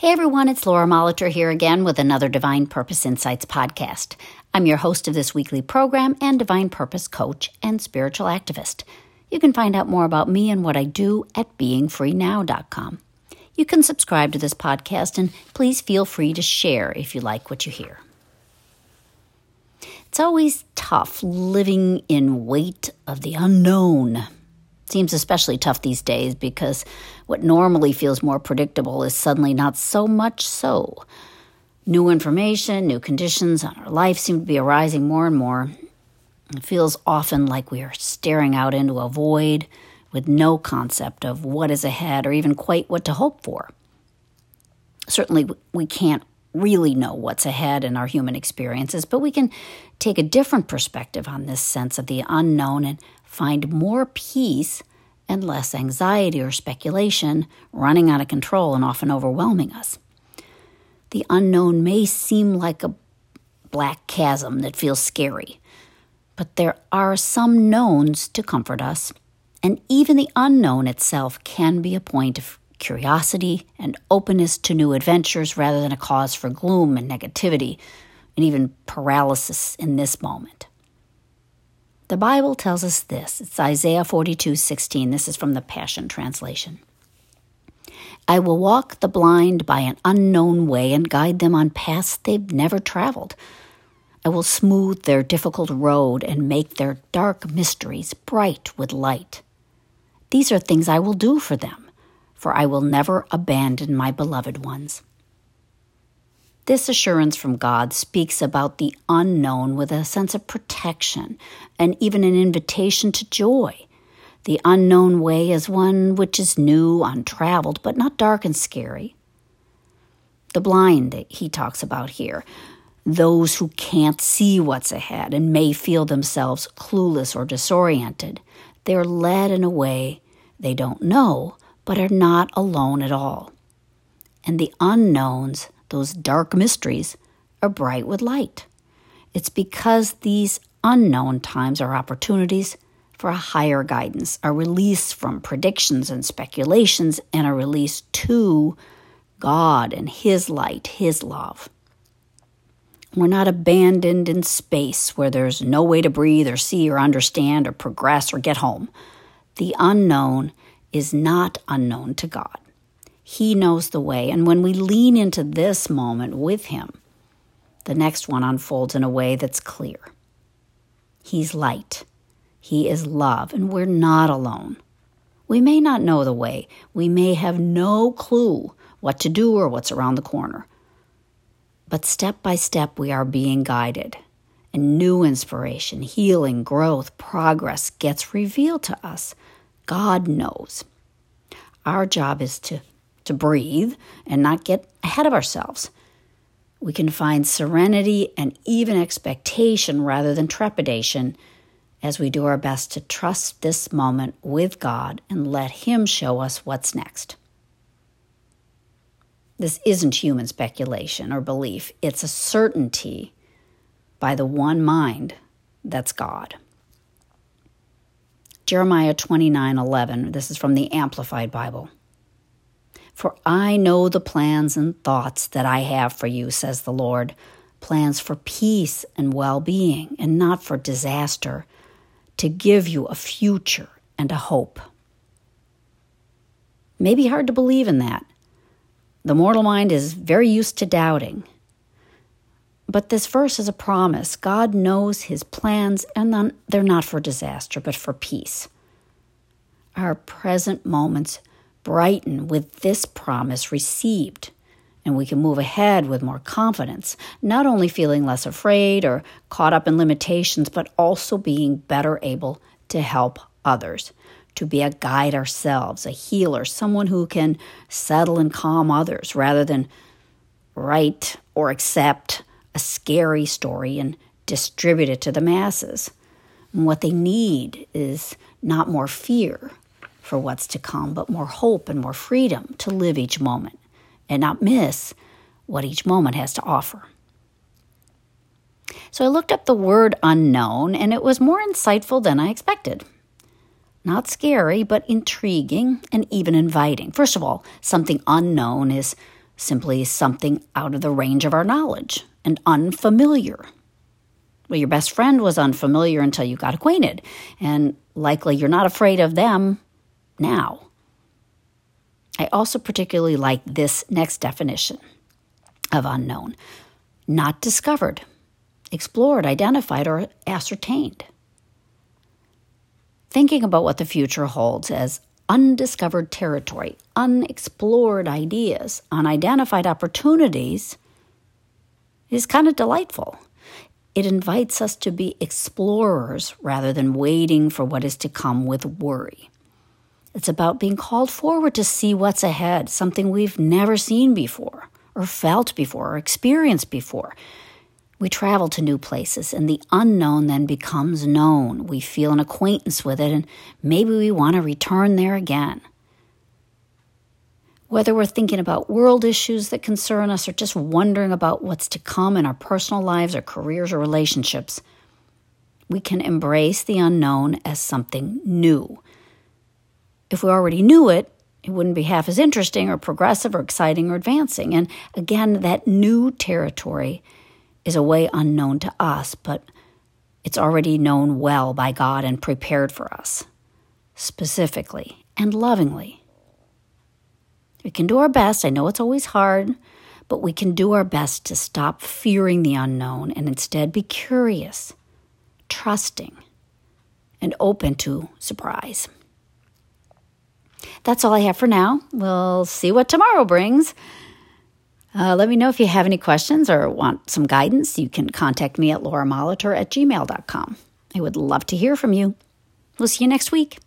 Hey everyone, it's Laura Molitor here again with another Divine Purpose Insights podcast. I'm your host of this weekly program and Divine Purpose coach and spiritual activist. You can find out more about me and what I do at beingfreenow.com. You can subscribe to this podcast and please feel free to share if you like what you hear. It's always tough living in weight of the unknown. Seems especially tough these days because what normally feels more predictable is suddenly not so much so. New information, new conditions on our life seem to be arising more and more. It feels often like we are staring out into a void with no concept of what is ahead or even quite what to hope for. Certainly, we can't really know what's ahead in our human experiences, but we can take a different perspective on this sense of the unknown and find more peace and less anxiety or speculation running out of control and often overwhelming us. The unknown may seem like a black chasm that feels scary, but there are some knowns to comfort us, and even the unknown itself can be a point of curiosity and openness to new adventures rather than a cause for gloom and negativity and even paralysis in this moment. The Bible tells us this. It's Isaiah 42 16. This is from the Passion Translation. I will walk the blind by an unknown way and guide them on paths they've never traveled. I will smooth their difficult road and make their dark mysteries bright with light. These are things I will do for them, for I will never abandon my beloved ones. This assurance from God speaks about the unknown with a sense of protection and even an invitation to joy. The unknown way is one which is new, untraveled, but not dark and scary. The blind that he talks about here, those who can't see what's ahead and may feel themselves clueless or disoriented, they're led in a way they don't know, but are not alone at all. And the unknowns those dark mysteries, are bright with light. It's because these unknown times are opportunities for a higher guidance, a release from predictions and speculations, and a release to God and His light, His love. We're not abandoned in space where there's no way to breathe or see or understand or progress or get home. The unknown is not unknown to God. He knows the way. And when we lean into this moment with Him, the next one unfolds in a way that's clear. He's light, He is love, and we're not alone. We may not know the way, we may have no clue what to do or what's around the corner. But step by step, we are being guided, and new inspiration, healing, growth, progress gets revealed to us. God knows. Our job is to to breathe and not get ahead of ourselves. We can find serenity and even expectation rather than trepidation as we do our best to trust this moment with God and let Him show us what's next. This isn't human speculation or belief, it's a certainty by the one mind that's God. Jeremiah 29 11, this is from the Amplified Bible. For I know the plans and thoughts that I have for you, says the Lord plans for peace and well being, and not for disaster, to give you a future and a hope. May be hard to believe in that. The mortal mind is very used to doubting. But this verse is a promise. God knows his plans, and they're not for disaster, but for peace. Our present moments brighten with this promise received, and we can move ahead with more confidence, not only feeling less afraid or caught up in limitations, but also being better able to help others, to be a guide ourselves, a healer, someone who can settle and calm others rather than write or accept a scary story and distribute it to the masses. And what they need is not more fear, for what's to come, but more hope and more freedom to live each moment and not miss what each moment has to offer. So I looked up the word unknown, and it was more insightful than I expected. Not scary, but intriguing and even inviting. First of all, something unknown is simply something out of the range of our knowledge and unfamiliar. Well, your best friend was unfamiliar until you got acquainted, and likely you're not afraid of them now. I also particularly like this next definition of unknown not discovered, explored, identified, or ascertained. Thinking about what the future holds as undiscovered territory, unexplored ideas, unidentified opportunities is kind of delightful. It invites us to be explorers rather than waiting for what is to come with worry. It's about being called forward to see what's ahead, something we've never seen before, or felt before, or experienced before. We travel to new places, and the unknown then becomes known. We feel an acquaintance with it, and maybe we want to return there again. Whether we're thinking about world issues that concern us or just wondering about what's to come in our personal lives or careers or relationships, we can embrace the unknown as something new. If we already knew it, it wouldn't be half as interesting or progressive or exciting or advancing. And again, that new territory is a way unknown to us, but it's already known well by God and prepared for us, specifically and lovingly. We can do our best. I know it's always hard, but we can do our best to stop fearing the unknown and instead be curious, trusting, and open to surprise. That's all I have for now. We'll see what tomorrow brings. Uh, let me know if you have any questions or want some guidance. You can contact me at lauramolitor at gmail.com. I would love to hear from you. We'll see you next week.